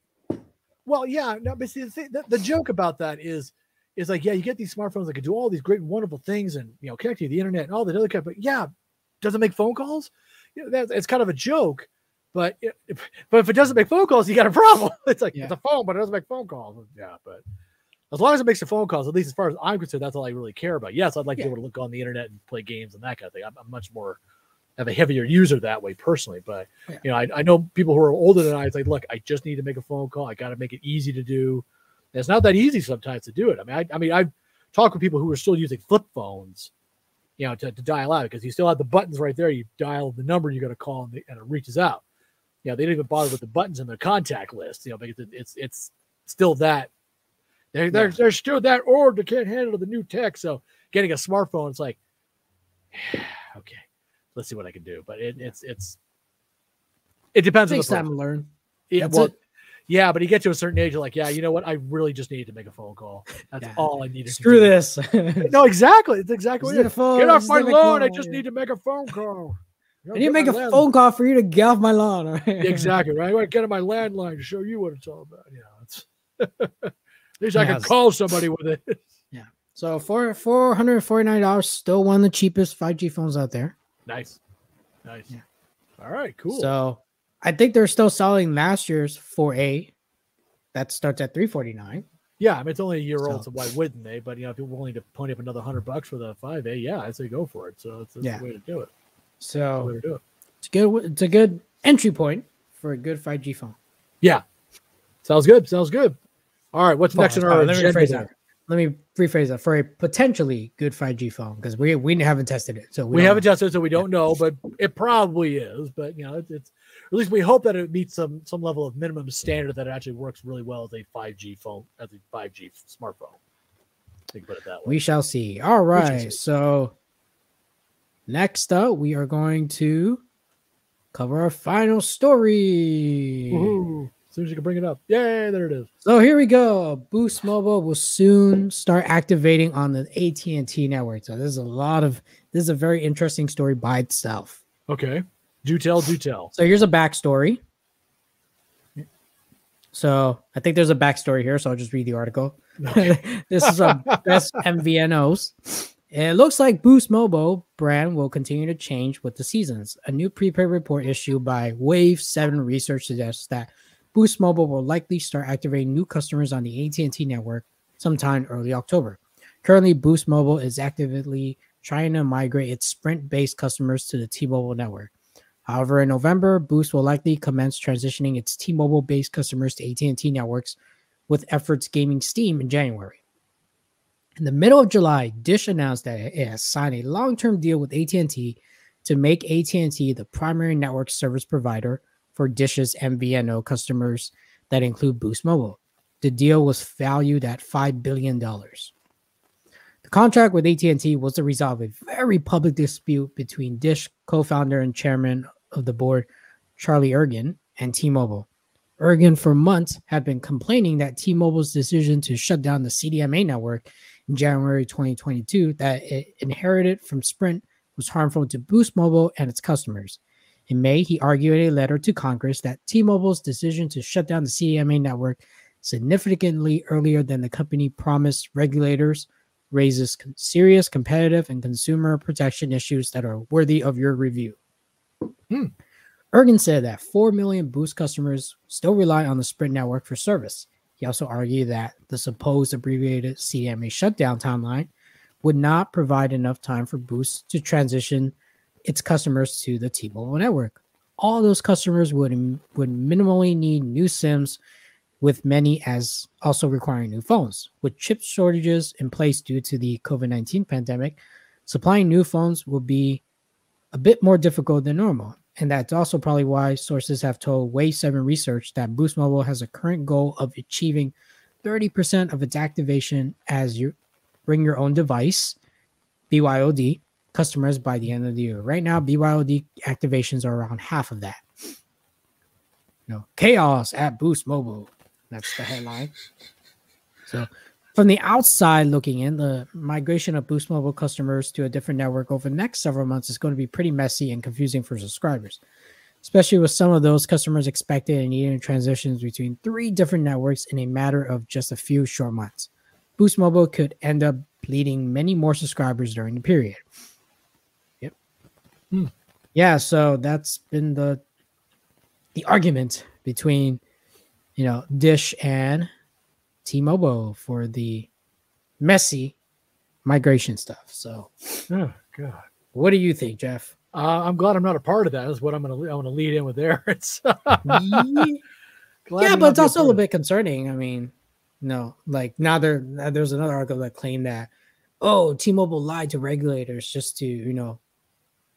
Well, yeah, no, but see, the, thing, the, the joke about that is is like, yeah, you get these smartphones that can do all these great, wonderful things and you know connect you to the internet and all that other kind. But yeah, does it make phone calls? You know, that's it's kind of a joke. But if, *laughs* but if it doesn't make phone calls, you got a problem. *laughs* It's like yeah. it's a phone, but it doesn't make phone calls. Yeah, but as long as it makes the phone calls, at least as far as I'm concerned, that's all I really care about. Yes, I'd like yeah. to be able to look on the internet and play games and that kind of thing. I'm, I'm much more have a heavier user that way personally. But yeah. you know, I, I, know people who are older than I. It's like, look, I just need to make a phone call. I got to make it easy to do. And it's not that easy sometimes to do it. I mean, I, I mean, I've talked with people who are still using flip phones, you know, to, to dial out because you still have the buttons right there. You dial the number you're going to call and, and, it reaches out. You know, they don't even bother with the buttons in their contact list. You know, because it, it's it's still that. They're, they're, they're still that old. They can't handle the new tech. So getting a smartphone, it's like, *sighs* okay, let's see what I can do. But it, it's it's it depends. It takes time to learn. Yeah, well, it. Yeah, but you get to a certain age, you're like, yeah, you know what? I really just need to make a phone call. That's yeah. all I need. To screw this. *laughs* no, exactly. It's exactly what it phone, Get off my lawn. I just need to make a phone call. You I need to make a landline. phone call for you to get off my lawn. *laughs* exactly right. I want to get on my landline to show you what it's all about. Yeah, it's *laughs* at least I can call somebody with it. Yeah. So for four hundred forty nine dollars, still one of the cheapest five G phones out there. Nice. Nice. Yeah. All right, cool. So I think they're still selling last year's 4A. That starts at 349. Yeah, I mean it's only a year so, old, so why wouldn't they? But you know, if you're willing to pony up another hundred bucks for the 5A, yeah, I'd say go for it. So it's, yeah. the way to do it. So to do it. it's good. It's a good entry point for a good 5G phone. Yeah, sounds good. Sounds good. All right, what's next in our agenda? let me rephrase that for a potentially good 5G phone because we we haven't tested it, so we, we haven't tested it, so we don't know, but it probably is. But you know, it's, it's at least we hope that it meets some some level of minimum standard that it actually works really well as a 5G phone, as a 5G smartphone. Put it that way. We shall see. All right, see. so next up, we are going to cover our final story. Woo-hoo. As soon as you can bring it up. Yay, there it is. So here we go. Boost Mobile will soon start activating on the AT&T network. So this is a lot of this is a very interesting story by itself. Okay. Do tell, do tell. So here's a backstory. So I think there's a backstory here, so I'll just read the article. Okay. *laughs* this is um, a *laughs* best MVNOs. It looks like Boost Mobile brand will continue to change with the seasons. A new prepaid report issued by Wave 7 Research suggests that Boost Mobile will likely start activating new customers on the AT&T network sometime early October. Currently, Boost Mobile is actively trying to migrate its Sprint-based customers to the T-Mobile network. However, in November, Boost will likely commence transitioning its T-Mobile-based customers to AT&T networks, with efforts gaming steam in January. In the middle of July, Dish announced that it has signed a long-term deal with AT&T to make AT&T the primary network service provider for Dish's MVNO customers that include Boost Mobile. The deal was valued at $5 billion. The contract with AT&T was to resolve a very public dispute between Dish co-founder and chairman of the board, Charlie Ergen, and T-Mobile. Ergen for months had been complaining that T-Mobile's decision to shut down the CDMA network in January 2022 that it inherited from Sprint was harmful to Boost Mobile and its customers. In May, he argued in a letter to Congress that T Mobile's decision to shut down the CDMA network significantly earlier than the company promised regulators raises serious competitive and consumer protection issues that are worthy of your review. Hmm. Ergen said that 4 million Boost customers still rely on the Sprint network for service. He also argued that the supposed abbreviated CDMA shutdown timeline would not provide enough time for Boost to transition its customers to the T-Mobile network. All those customers would would minimally need new SIMs, with many as also requiring new phones. With chip shortages in place due to the COVID 19 pandemic, supplying new phones will be a bit more difficult than normal. And that's also probably why sources have told Wave 7 Research that Boost Mobile has a current goal of achieving 30% of its activation as you bring your own device, BYOD, customers by the end of the year. Right now, BYOD activations are around half of that. Know, chaos at Boost Mobile. That's the headline. So, from the outside looking in, the migration of Boost Mobile customers to a different network over the next several months is going to be pretty messy and confusing for subscribers, especially with some of those customers expected and needing transitions between three different networks in a matter of just a few short months. Boost Mobile could end up bleeding many more subscribers during the period. Yep. Hmm. Yeah, so that's been the the argument between you know, Dish and T-Mobile for the messy migration stuff. So, oh god, what do you think, Jeff? Uh, I'm glad I'm not a part of that. Is what I'm gonna I want to lead in with there. *laughs* It's *laughs* yeah, but it's also a little bit concerning. I mean, no, like now there there's another article that claimed that oh T-Mobile lied to regulators just to you know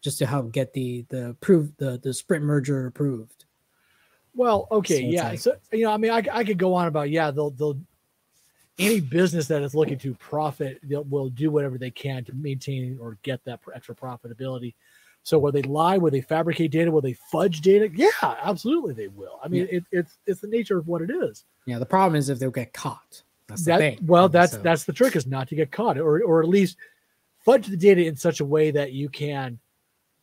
just to help get the the approved the the Sprint merger approved. Well, okay, so yeah. Like, so you know, I mean, I, I could go on about yeah, they'll they'll any business that is looking to profit, will do whatever they can to maintain or get that extra profitability. So, will they lie? Will they fabricate data? Will they fudge data? Yeah, absolutely, they will. I mean, yeah. it, it's it's the nature of what it is. Yeah, the problem is if they'll get caught. That's that, the thing. Well, that's so. that's the trick is not to get caught, or or at least fudge the data in such a way that you can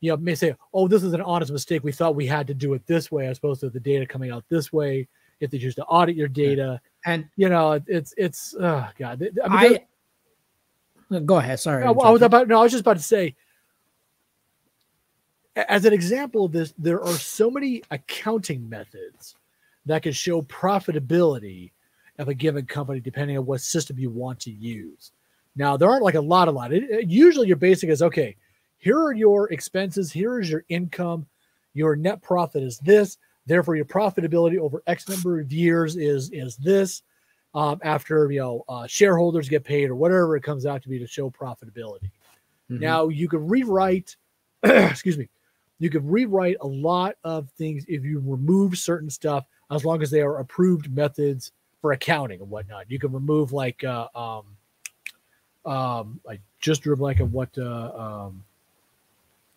you know, may say, oh, this is an honest mistake. We thought we had to do it this way as opposed to the data coming out this way. If they choose to audit your data, and you know, it's it's oh god. I mean, I, go ahead. Sorry, I, I was about no, I was just about to say. As an example of this, there are so many accounting methods that can show profitability of a given company depending on what system you want to use. Now, there aren't like a lot, a lot. It, it, usually, your basic is okay here are your expenses, here is your income, your net profit is this. Therefore, your profitability over X number of years is is this. Um, after you know uh, shareholders get paid or whatever it comes out to be to show profitability. Mm-hmm. Now you can rewrite, *clears throat* excuse me, you can rewrite a lot of things if you remove certain stuff as long as they are approved methods for accounting and whatnot. You can remove like uh, um, um, I just drew a blank of what uh, um,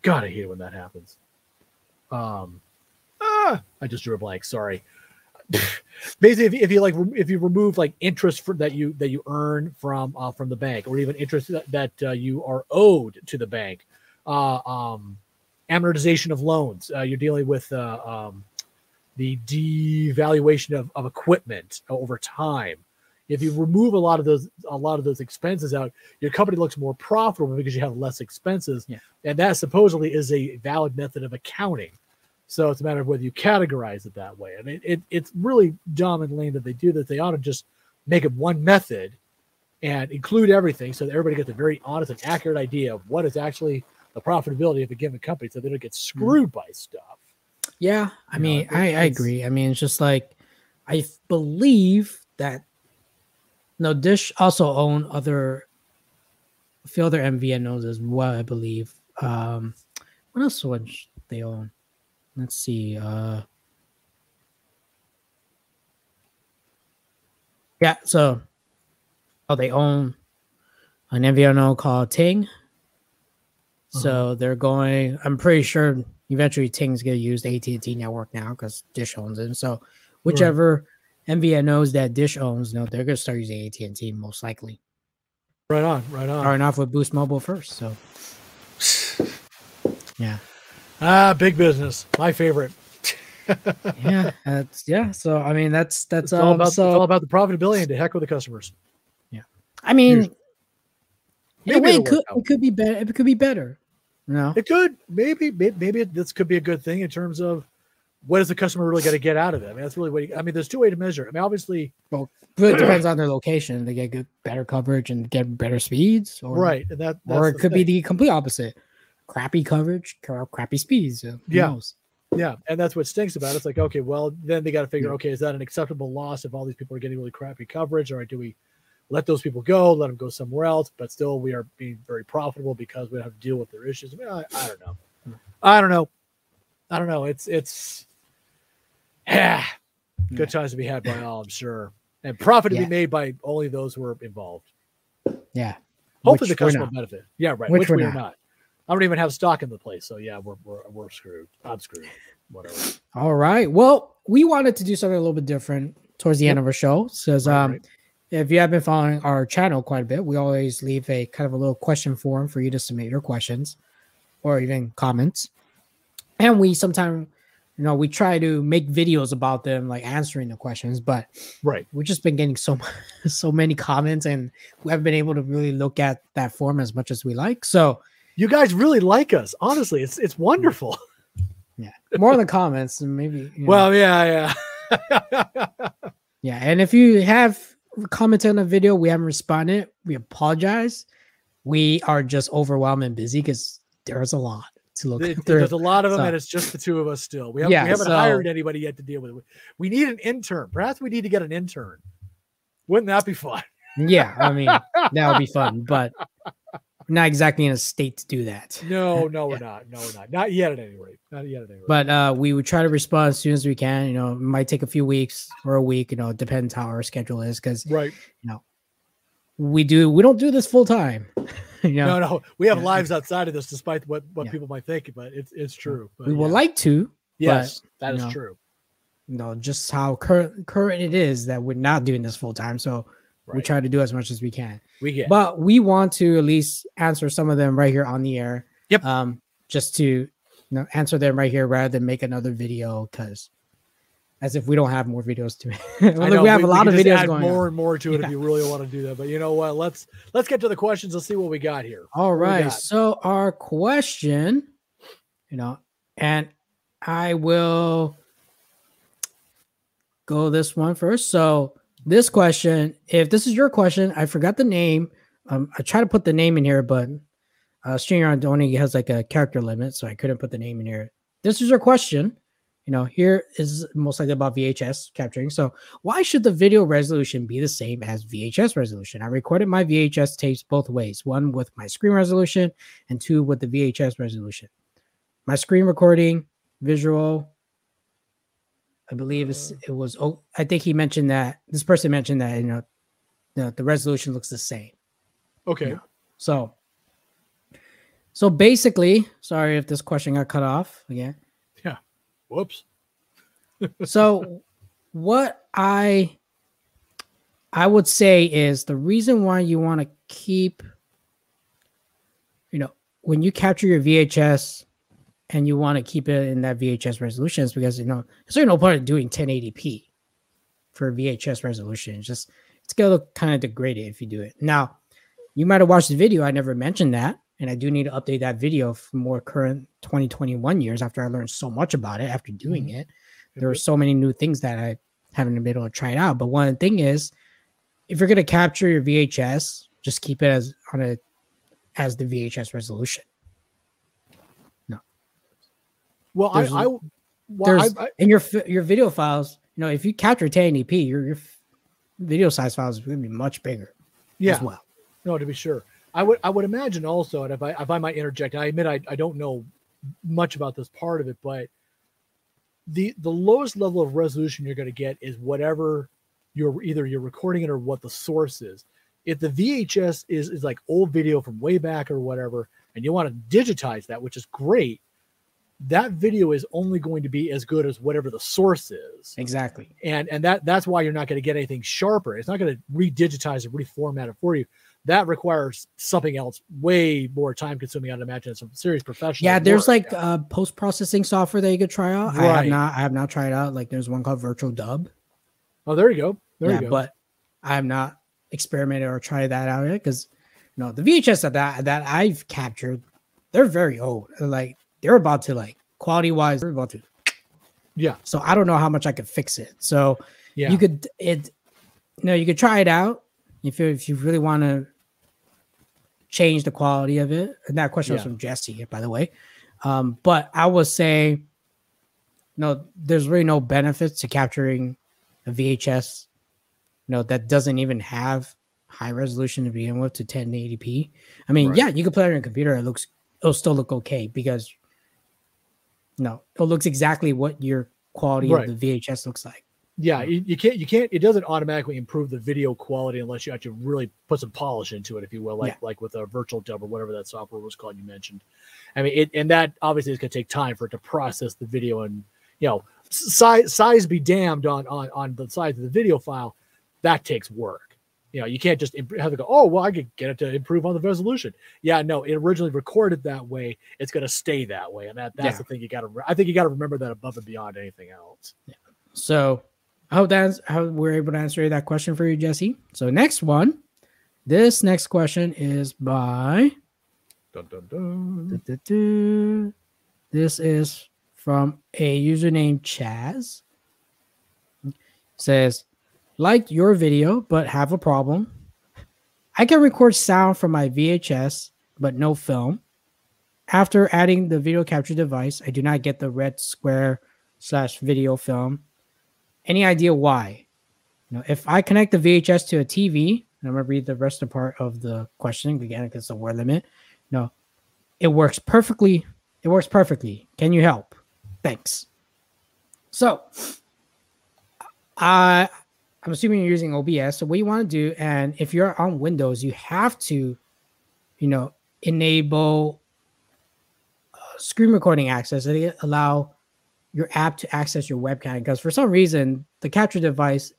God, I hate it when that happens. Um, ah, I just drew a blank. Sorry. *laughs* Basically, if you, if you like, if you remove like interest for, that you that you earn from uh, from the bank, or even interest that, that uh, you are owed to the bank, uh, um, amortization of loans, uh, you're dealing with uh, um, the devaluation of, of equipment over time if you remove a lot of those a lot of those expenses out your company looks more profitable because you have less expenses. Yeah. and that supposedly is a valid method of accounting. So it's a matter of whether you categorize it that way. I mean, it, it's really dumb and lame that they do that. They ought to just make it one method and include everything so that everybody gets a very honest and accurate idea of what is actually the profitability of a given company so they don't get mm-hmm. screwed by stuff. Yeah. I you mean know, I, I agree. I mean it's just like i believe that no, Dish also own other a few other MVNOs as well, I believe. Um, what else would they own? Let's see. Uh, yeah, so oh, they own an MVNO called Ting. Uh-huh. So they're going. I'm pretty sure eventually Ting's gonna use the AT and T network now because Dish owns it. So whichever. Right MVNOs that Dish owns, no, they're gonna start using AT and T most likely. Right on, right on. Starting off with Boost Mobile first, so yeah. Ah, big business, my favorite. *laughs* yeah, that's yeah. So I mean, that's that's all about so, all about the profitability and to heck with the customers. Yeah, I mean, it could it could be better. It could be better. No, it could maybe maybe, maybe this could be a good thing in terms of what does the customer really got to get out of it? I mean, that's really what. I mean, there's two way to measure. I mean, obviously, well, it depends on their location. They get good, better coverage and get better speeds, or right. that or it could thing. be the complete opposite. crappy coverage, crappy speeds. So yeah. Knows? Yeah, and that's what stinks about it. It's like, okay, well, then they got to figure, yeah. okay, is that an acceptable loss if all these people are getting really crappy coverage, or do we let those people go, let them go somewhere else, but still we are being very profitable because we don't have to deal with their issues. I, mean, I, I don't know. Hmm. I don't know. I don't know. It's it's yeah, good times to be had by all, I'm sure, and profit to yeah. be made by only those who are involved. Yeah. Hopefully Which the customer benefit. Yeah, right. Which, Which we are not. not. I don't even have stock in the place. So yeah, we're we're, we're screwed. I'm screwed. Whatever. All right. Well, we wanted to do something a little bit different towards the yep. end of our show. Says right, um right. if you have been following our channel quite a bit, we always leave a kind of a little question form for you to submit your questions or even comments. And we sometimes you know we try to make videos about them like answering the questions but right we've just been getting so *laughs* so many comments and we haven't been able to really look at that form as much as we like so you guys really like us. Honestly, it's it's wonderful. *laughs* Yeah, more in the comments, maybe. You know. Well, yeah, yeah, *laughs* yeah. And if you have commented on the video, we haven't responded. We apologize. We are just overwhelmed and busy because there's a lot to look it. There's a lot of them, so, and it's just the two of us still. We, have, yeah, we haven't so, hired anybody yet to deal with it. We need an intern. Perhaps we need to get an intern. Wouldn't that be fun? yeah, I mean *laughs* that would be fun, but not exactly in a state to do that. No, no, we're not. No, we're not. Not yet at any rate. Not yet at any rate. But uh, we would try to respond as soon as we can. You know, it might take a few weeks or a week. You know, it depends how our schedule is. Because right, you know, we do we don't do this full time. *laughs* No, no, we have yeah. lives outside of this, despite what what yeah. people might think. But it's it's true. But, we would like to. Yes, but, that is know, true. You know, just how current current it is that we're not doing this full time. So Right. We try to do as much as we can. We get, but we want to at least answer some of them right here on the air. Yep. Um, just to you know, answer them right here rather than make another video because as if we don't have more videos to make. *laughs* well, know, we have we, a lot of videos add going more on. and more to it yeah. if you really want to do that. But you know what? Let's let's get to the questions. Let's see what we got here. All right. So our question, you know, and I will go this one first. So this question, if this is your question, I forgot the name. Um, I try to put the name in here, but uh, StreamYard only has like a character limit, so I couldn't put the name in here. This is your question. You know, here is most likely about VHS capturing. So, why should the video resolution be the same as VHS resolution? I recorded my VHS tapes both ways one with my screen resolution and two with the VHS resolution. My screen recording, visual, I believe uh. it was. Oh, I think he mentioned that this person mentioned that you know the, the resolution looks the same. Okay. You know? So, so basically, sorry if this question got cut off again. Whoops. *laughs* so, what I I would say is the reason why you want to keep, you know, when you capture your VHS and you want to keep it in that VHS resolution is because you know there's no point in doing 1080p for VHS resolution. It's just it's gonna look kind of degraded if you do it. Now, you might have watched the video. I never mentioned that, and I do need to update that video for more current 2021 years after I learned so much about it after doing mm-hmm. it. There are so many new things that I haven't been able to try it out. But one thing is, if you're gonna capture your VHS, just keep it as on a as the VHS resolution. Well, there's, I, I well, I, I, in your your video files, you know, if you capture 1080p, your your video size files is going to be much bigger. Yeah. well. No, to be sure. I would I would imagine also, and if I if I might interject, I admit I, I don't know much about this part of it, but the the lowest level of resolution you're going to get is whatever you're either you're recording it or what the source is. If the VHS is is like old video from way back or whatever, and you want to digitize that, which is great, that video is only going to be as good as whatever the source is. Exactly. And and that that's why you're not going to get anything sharper. It's not going to redigitize and reformat it for you. That requires something else way more time consuming. I'd imagine some serious professional. Yeah, there's work. like uh, post processing software that you could try out. Right. I have not I have not tried out. Like there's one called VirtualDub. Oh, there you go. There yeah, you go. But I have not experimented or tried that out yet because you know the VHS that that that I've captured, they're very old. Like they're about to like quality wise, they're about to. Yeah. So I don't know how much I could fix it. So yeah, you could it. You know, you could try it out if you if you really want to change the quality of it. And that question yeah. was from Jesse, by the way. Um, but I would say, no, there's really no benefits to capturing a VHS, you know, that doesn't even have high resolution to begin with to 1080p. I mean, right. yeah, you can play it on your computer. It looks, it'll still look okay because, no, it looks exactly what your quality right. of the VHS looks like. Yeah, you, you, can't, you can't, it doesn't automatically improve the video quality unless you actually really put some polish into it, if you will, like, yeah. like with a VirtualDub or whatever that software was called you mentioned. I mean, it, and that obviously is going to take time for it to process the video and, you know, size, size be damned on, on, on the size of the video file. That takes work. You know, you can't just have to go, oh, well, I could get it to improve on the resolution. Yeah, no, it originally recorded that way. It's going to stay that way. And that, that's yeah. the thing you got to, I think you got to remember that above and beyond anything else. Yeah. So I hope that's how we're able to answer that question for you, Jesse. So next one, this next question is by. Dun, dun, dun. This is from a user named Chaz. It says, liked your video, but have a problem. I can record sound from my VHS, but no film. After adding the video capture device, I do not get the red square slash video film any idea why? You know, if I connect the VHS to a TV, and I'm gonna read the rest of the part of the question again because a word limit. You No, it works perfectly. It works perfectly. Can you help? Thanks. So, I I'm assuming you're using OBS. So what you want to do, and if you're on Windows, you have to, you know, enable uh, screen recording access. They allow your app to access your webcam because for some reason the capture device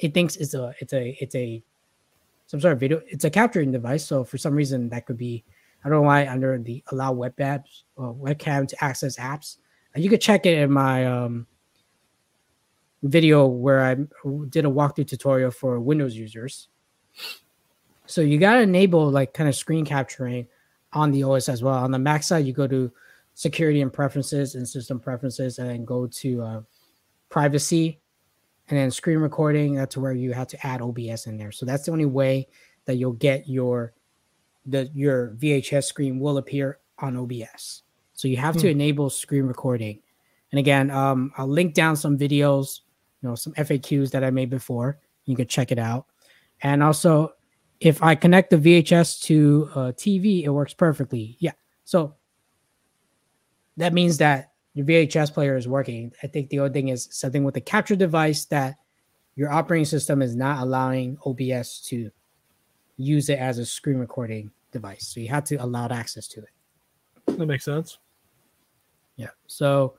it thinks it's a it's a it's a some sort of video it's a capturing device. So for some reason that could be i don't know why under the allow web apps or webcam to access apps. You could check it in my um, video where i did a walkthrough tutorial for windows users. So you got to enable like kind of screen capturing on the os as well. On the mac side you go to security and preferences and system preferences and then go to uh, privacy and then screen recording. That's where you have to add obs in there. So that's the only way that you'll get your the your vhs screen will appear on obs so you have hmm. to enable screen recording. And again um, i'll link down some videos you know some faqs that i made before. You can check it out. And also if i connect the vhs to a tv it works perfectly. Yeah. So that means that your VHS player is working. I think the other thing is something with the capture device that your operating system is not allowing OBS to use it as a screen recording device. So you have to allow access to it. That makes sense. Yeah. So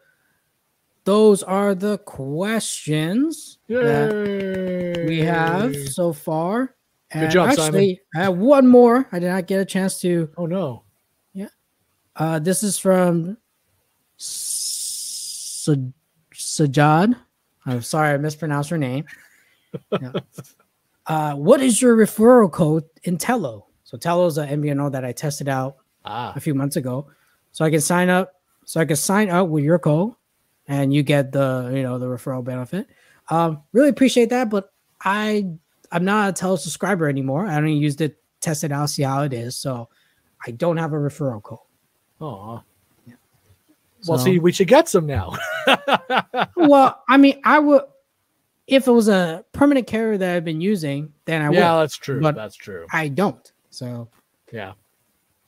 those are the questions Yay. that we have so far. And Good job, actually, Simon. I have one more. I did not get a chance to. Oh no. Yeah. Uh, this is from Sajad. I'm sorry, I mispronounced her name. Yeah. *laughs* uh, what is your referral code in Tello? So Tello is an MVNO that I tested out ah. a few months ago. So I can sign up. So I can sign up with your code, and you get the you know the referral benefit. Um, really appreciate that, but I I'm not a Tello subscriber anymore. I only used it, test it out, see how it is. So I don't have a referral code. Oh, well, see, we should get some now. *laughs* well, I mean, I would if it was a permanent carrier that I've been using, then I would. Yeah, that's true. But that's true. I don't. So yeah,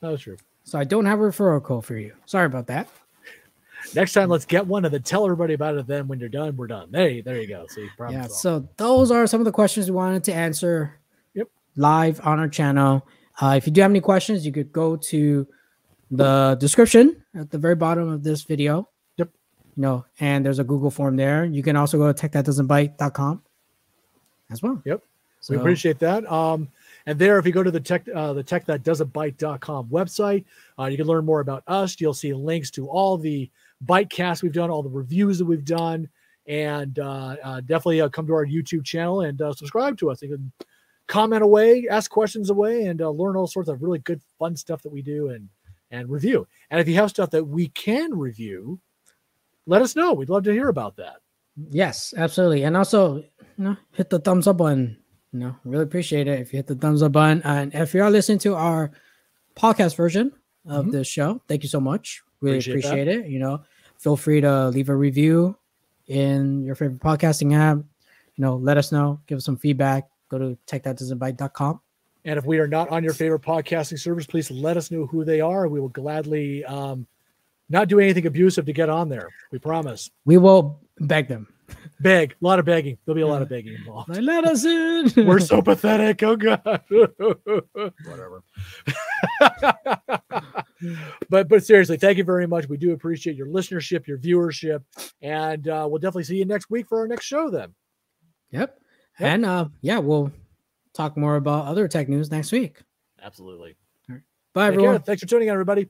that's true. So I don't have a referral code for you. Sorry about that. Next time, let's get one and then tell everybody about it. Then when you're done, we're done. There, there you go. See, yeah. So those are some of the questions we wanted to answer. Yep. Live on our channel. Uh, if you do have any questions, you could go to the description at the very bottom of this video. Yep. You know, and there's a Google form there. You can also go to techthatdoesn'tbite.com as well. Yep. So, we appreciate that. Um, and there, if you go to the tech, uh, the tech that doesn't bite.com website, uh, you can learn more about us. You'll see links to all the bite casts we've done, all the reviews that we've done, and uh, uh definitely uh, come to our YouTube channel and uh, subscribe to us. You can comment away, ask questions away, and learn all sorts of really good, fun stuff that we do. And and review. And if you have stuff that we can review, let us know. We'd love to hear about that. Yes, absolutely. And also, you know, hit the thumbs up button. You know, really appreciate it if you hit the thumbs up button. And if you are listening to our podcast version of mm-hmm. this show. Thank you so much. Really appreciate, appreciate it. You know, feel free to leave a review in your favorite podcasting app. You know, let us know, give us some feedback. Go to techthatdoesn'tbite.com. And if we are not on your favorite podcasting service, please let us know who they are. We will gladly um, not do anything abusive to get on there. We promise. We will beg them. Beg, a lot of begging. There'll be a lot of begging involved. Let us in. *laughs* We're so pathetic. Oh God. *laughs* Whatever. *laughs* but but seriously, thank you very much. We do appreciate your listenership, your viewership, and uh, we'll definitely see you next week for our next show. Then. Yep. yep. And uh, yeah, we'll talk more about other tech news next week. Absolutely. Right. Bye, Take everyone. Care. Thanks for tuning in, everybody.